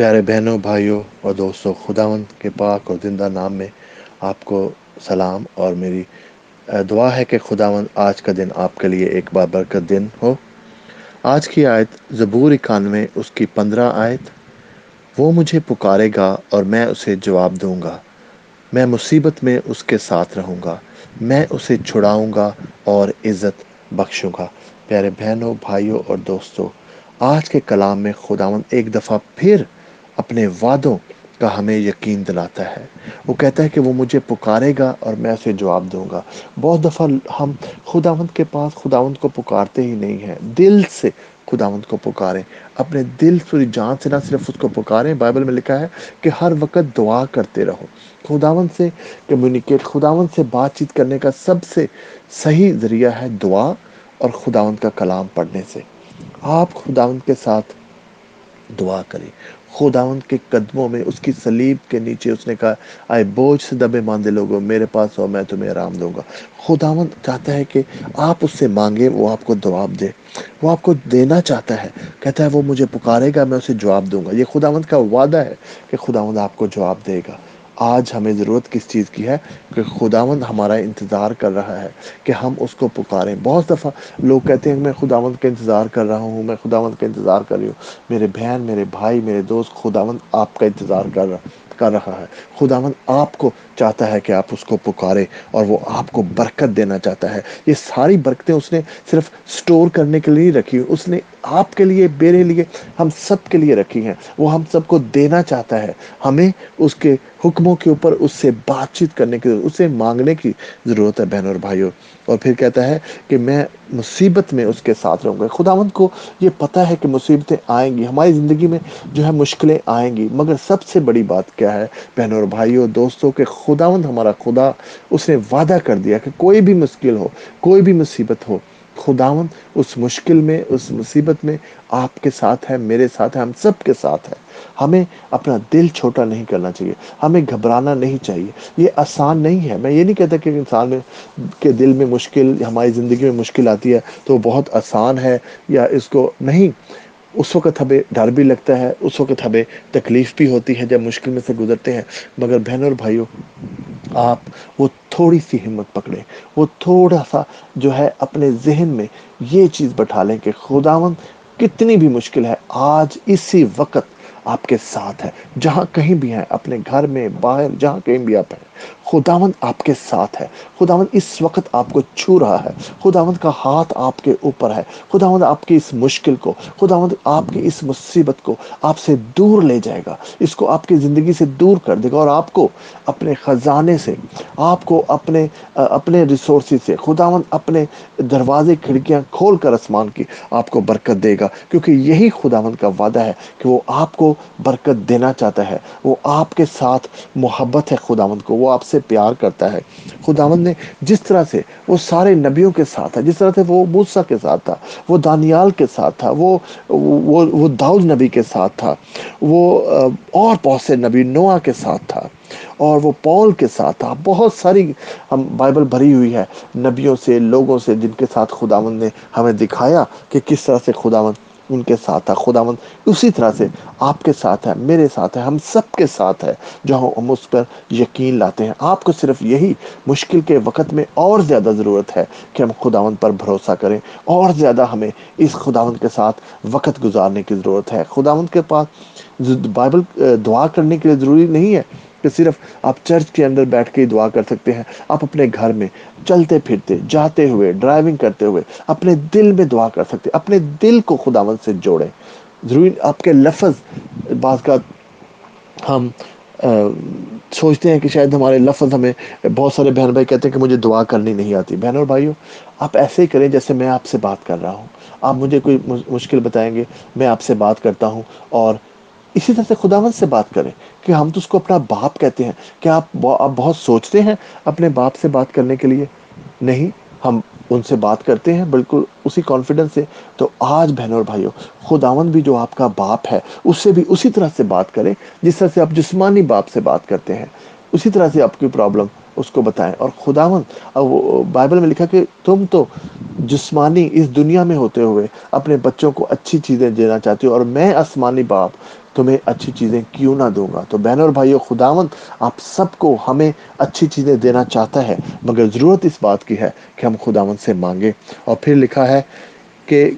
پیارے بہنوں، بھائیوں اور دوستوں خداون کے پاک اور زندہ نام میں آپ کو سلام اور میری دعا ہے کہ خداون آج کا دن آپ کے لیے ایک بار برکت دن ہو۔ آج کی آیت زبور اکانوے، اس کی پندرہ آیت، وہ مجھے پکارے گا اور میں اسے جواب دوں گا۔ میں مصیبت میں اس کے ساتھ رہوں گا، میں اسے چھڑاؤں گا اور عزت بخشوں گا۔ پیارے بہنوں، بھائیوں اور دوستوں، آج کے کلام میں خداون ایک دفعہ پھر اپنے وعدوں کا ہمیں یقین دلاتا ہے۔ وہ کہتا ہے کہ وہ مجھے پکارے گا اور میں اسے جواب دوں گا۔ بہت دفعہ ہم خداوند کے پاس خداوند کو پکارتے ہی نہیں ہیں۔ دل سے خداوند کو پکاریں۔ اپنے دل پوری جان سے نہ صرف اس کو پکاریں۔ بائبل میں لکھا ہے کہ ہر وقت دعا کرتے رہو۔ خداون سے کمیونیکیٹ خداون سے بات چیت کرنے کا سب سے صحیح ذریعہ ہے دعا اور خداون کا کلام پڑھنے سے۔ آپ خداون کے ساتھ دعا کریں۔ خداون کے قدموں میں، اس کی سلیب کے نیچے اس نے کہا، آئے بوجھ سے دبے ماندے لوگوں، میرے پاس ہو میں تمہیں آرام دوں گا۔ خداون چاہتا ہے کہ آپ اس سے مانگے، وہ آپ کو جواب دے۔ وہ آپ کو دینا چاہتا ہے۔ کہتا ہے، وہ مجھے پکارے گا، میں اسے جواب دوں گا۔ یہ خداوند کا وعدہ ہے کہ خداوند آپ کو جواب دے گا۔ آج ہمیں ضرورت کس چیز کی ہے کہ خداوند ہمارا انتظار کر رہا ہے کہ ہم اس کو پکاریں۔ بہت دفعہ لوگ کہتے ہیں کہ میں خداوند کا انتظار کر رہا ہوں، میں خداوند کا انتظار کر رہی ہوں۔ میرے بہن، میرے بھائی، میرے دوست، خداوند آپ کا انتظار کر رہا کر رہا ہے۔ خداوند آپ کو چاہتا ہے کہ آپ اس کو پکارے اور وہ آپ کو برکت دینا چاہتا ہے۔ یہ ساری برکتیں اس نے صرف سٹور کرنے کے لیے رکھی اس نے آپ کے لیے، میرے لیے ہم سب کے لیے رکھی ہیں۔ وہ ہم سب کو دینا چاہتا ہے۔ ہمیں اس کے حکموں کے اوپر اس سے بات چیت کرنے کی ضرورت اسے مانگنے کی ضرورت ہے بہن اور بھائیوں۔ اور پھر کہتا ہے کہ میں مصیبت میں اس کے ساتھ رہوں گا۔ خداوند کو یہ پتہ ہے کہ مصیبتیں آئیں گی، ہماری زندگی میں جو ہے مشکلیں آئیں گی، مگر سب سے بڑی بات کیا ہے بہنوں اور بھائیوں، دوستوں کے خداوند ہمارا خدا اس نے وعدہ کر دیا کہ کوئی بھی مشکل ہو، کوئی بھی مصیبت ہو خداون اس مشکل میں، اس مصیبت میں آپ کے ساتھ ہے، میرے ساتھ ہے، ہم سب کے ساتھ ہے۔ ہمیں اپنا دل چھوٹا نہیں کرنا چاہیے، ہمیں گھبرانا نہیں چاہیے۔ یہ آسان نہیں ہے۔ میں یہ نہیں کہتا کہ انسان میں کے دل میں مشکل، ہماری زندگی میں مشکل آتی ہے تو وہ بہت آسان ہے یا اس کو نہیں۔ اس وقت ہمیں ڈر بھی لگتا ہے، اس وقت ہمیں تکلیف بھی ہوتی ہے جب مشکل میں سے گزرتے ہیں۔ مگر بہنوں اور بھائیوں، آپ وہ تھوڑی سی ہمت پکڑے وہ تھوڑا سا جو ہے اپنے ذہن میں یہ چیز بٹھا لیں کہ خداون کتنی بھی مشکل ہے، آج اسی وقت آپ کے ساتھ ہے جہاں کہیں بھی ہیں، اپنے گھر میں، باہر، جہاں کہیں بھی آپ ہیں۔ خداوند آپ کے ساتھ ہے۔ خداوند اس وقت آپ کو چھو رہا ہے۔ خداوند کا ہاتھ آپ کے اوپر ہے۔ خداوند آپ کی اس مشکل کو، خداوند آپ کی اس مصیبت کو آپ سے دور لے جائے گا۔ اس کو آپ کی زندگی سے دور کر دے گا اور آپ کو اپنے خزانے سے، آپ کو اپنے اپنے ریسورسز سے، خداوند اپنے دروازے، کھڑکیاں کھول کر آسمان کی آپ کو برکت دے گا۔ کیونکہ یہی خداوند کا وعدہ ہے کہ وہ آپ کو برکت دینا چاہتا ہے۔ وہ آپ کے ساتھ محبت ہے خداوند کو۔ وہ آپ سے پیار کرتا ہے۔ خداوند نے جس طرح سے وہ سارے نبیوں کے ساتھ تھا، جس طرح سے وہ موسیٰ کے ساتھ تھا، وہ دانیال کے ساتھ تھا، وہ وہ وہ داؤد نبی کے ساتھ تھا، وہ، اور بہت سے نبی نوح کے ساتھ تھا، اور وہ پول کے ساتھ تھا۔ بہت ساری ہم بائبل بھری ہوئی ہے، نبیوں سے، لوگوں سے، جن کے ساتھ خداوند نے ہمیں دکھایا کہ کس طرح سے خداوند ان کے ساتھ تھا خداوند اسی طرح سے آپ کے ساتھ ہے، میرے ساتھ ہے، ہم سب کے ساتھ ہے، جہاں ہم اس پر یقین لاتے ہیں۔ آپ کو صرف یہی مشکل کے وقت میں اور زیادہ ضرورت ہے کہ ہم خداوند پر بھروسہ کریں۔ اور زیادہ ہمیں اس خداوند کے ساتھ وقت گزارنے کی ضرورت ہے۔ خداوند کے پاس بائبل دعا کرنے کے لیے ضروری نہیں ہے۔ کہ صرف آپ چرچ کے اندر بیٹھ کے ہی دعا کر سکتے ہیں۔ آپ اپنے گھر میں چلتے پھرتے، جاتے ہوئے ڈرائیونگ کرتے ہوئے اپنے دل میں دعا کر سکتے، اپنے دل کو خداوند سے جوڑیں۔ ضروری آپ کے لفظ، بعض کا ہم سوچتے ہیں کہ شاید ہمارے لفظ ہمیں بہت سارے بہن بھائی کہتے ہیں کہ مجھے دعا کرنی نہیں آتی۔ بہن اور بھائیوں آپ ایسے ہی کریں جیسے میں آپ سے بات کر رہا ہوں۔ آپ مجھے کوئی مشکل بتائیں گے، میں آپ سے بات کرتا ہوں اور اسی طرح سے خداوند سے بات کریں کہ ہم تو اس کو اپنا باپ کہتے ہیں۔ کہ آپ آپ بہت سوچتے ہیں اپنے باپ سے بات کرنے کے لیے؟ نہیں، ہم ان سے بات کرتے ہیں بالکل اسی کانفیڈنس سے۔ تو آج بہنوں اور بھائیوں خداون بھی جو آپ کا باپ ہے، اس سے بھی اسی طرح سے بات کریں۔ جس طرح سے آپ جسمانی باپ سے بات کرتے ہیں، اسی طرح سے آپ کی پرابلم اس کو بتائیں۔ اور خداون بائبل میں لکھا کہ تم تو جسمانی اس دنیا میں ہوتے ہوئے اپنے بچوں کو اچھی چیزیں دینا چاہتے ہو۔ اور میں آسمانی باپ تمہیں اچھی چیزیں کیوں نہ دوں گا؟ تو بہن اور بھائیو خداون آپ سب کو ہمیں اچھی چیزیں دینا چاہتا ہے، مگر ضرورت اس بات کی ہے کہ ہم خداون سے مانگیں۔ اور پھر لکھا ہے کہ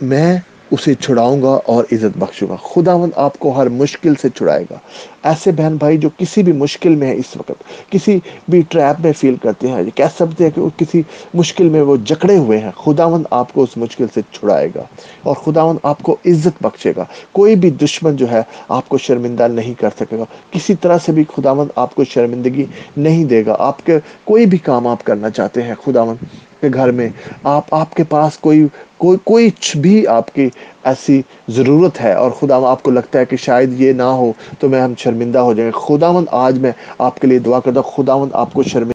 میں اسے چھڑاؤں گا اور عزت بخشوں گا۔ خدا مند آپ کو ہر مشکل سے چھڑائے گا۔ ایسے بہن بھائی جو کسی بھی مشکل میں ہے اس وقت، کسی بھی ٹریپ میں فیل کرتے ہیں کہہ سکتے ہیں کہ کسی مشکل میں وہ جکڑے ہوئے ہیں۔ خدا مند آپ کو اس مشکل سے چھڑائے گا اور خداون آپ کو عزت بخشے گا۔ کوئی بھی دشمن جو ہے، آپ کو شرمندہ نہیں کر سکے گا۔ کسی طرح سے بھی خداون آپ کو شرمندگی نہیں دے گا۔ آپ کے کوئی بھی کام آپ کرنا چاہتے ہیں خداون کے گھر میں آپ آپ کے پاس کوئی کوئی کوئی بھی آپ کی ایسی ضرورت ہے اور خدا آپ کو لگتا ہے کہ شاید یہ نہ ہو تو میں ہم شرمندہ ہو جائیں۔ گے خدا مند آج میں آپ کے لیے دعا کرتا ہوں۔ خدا مند آپ کو شرمندہ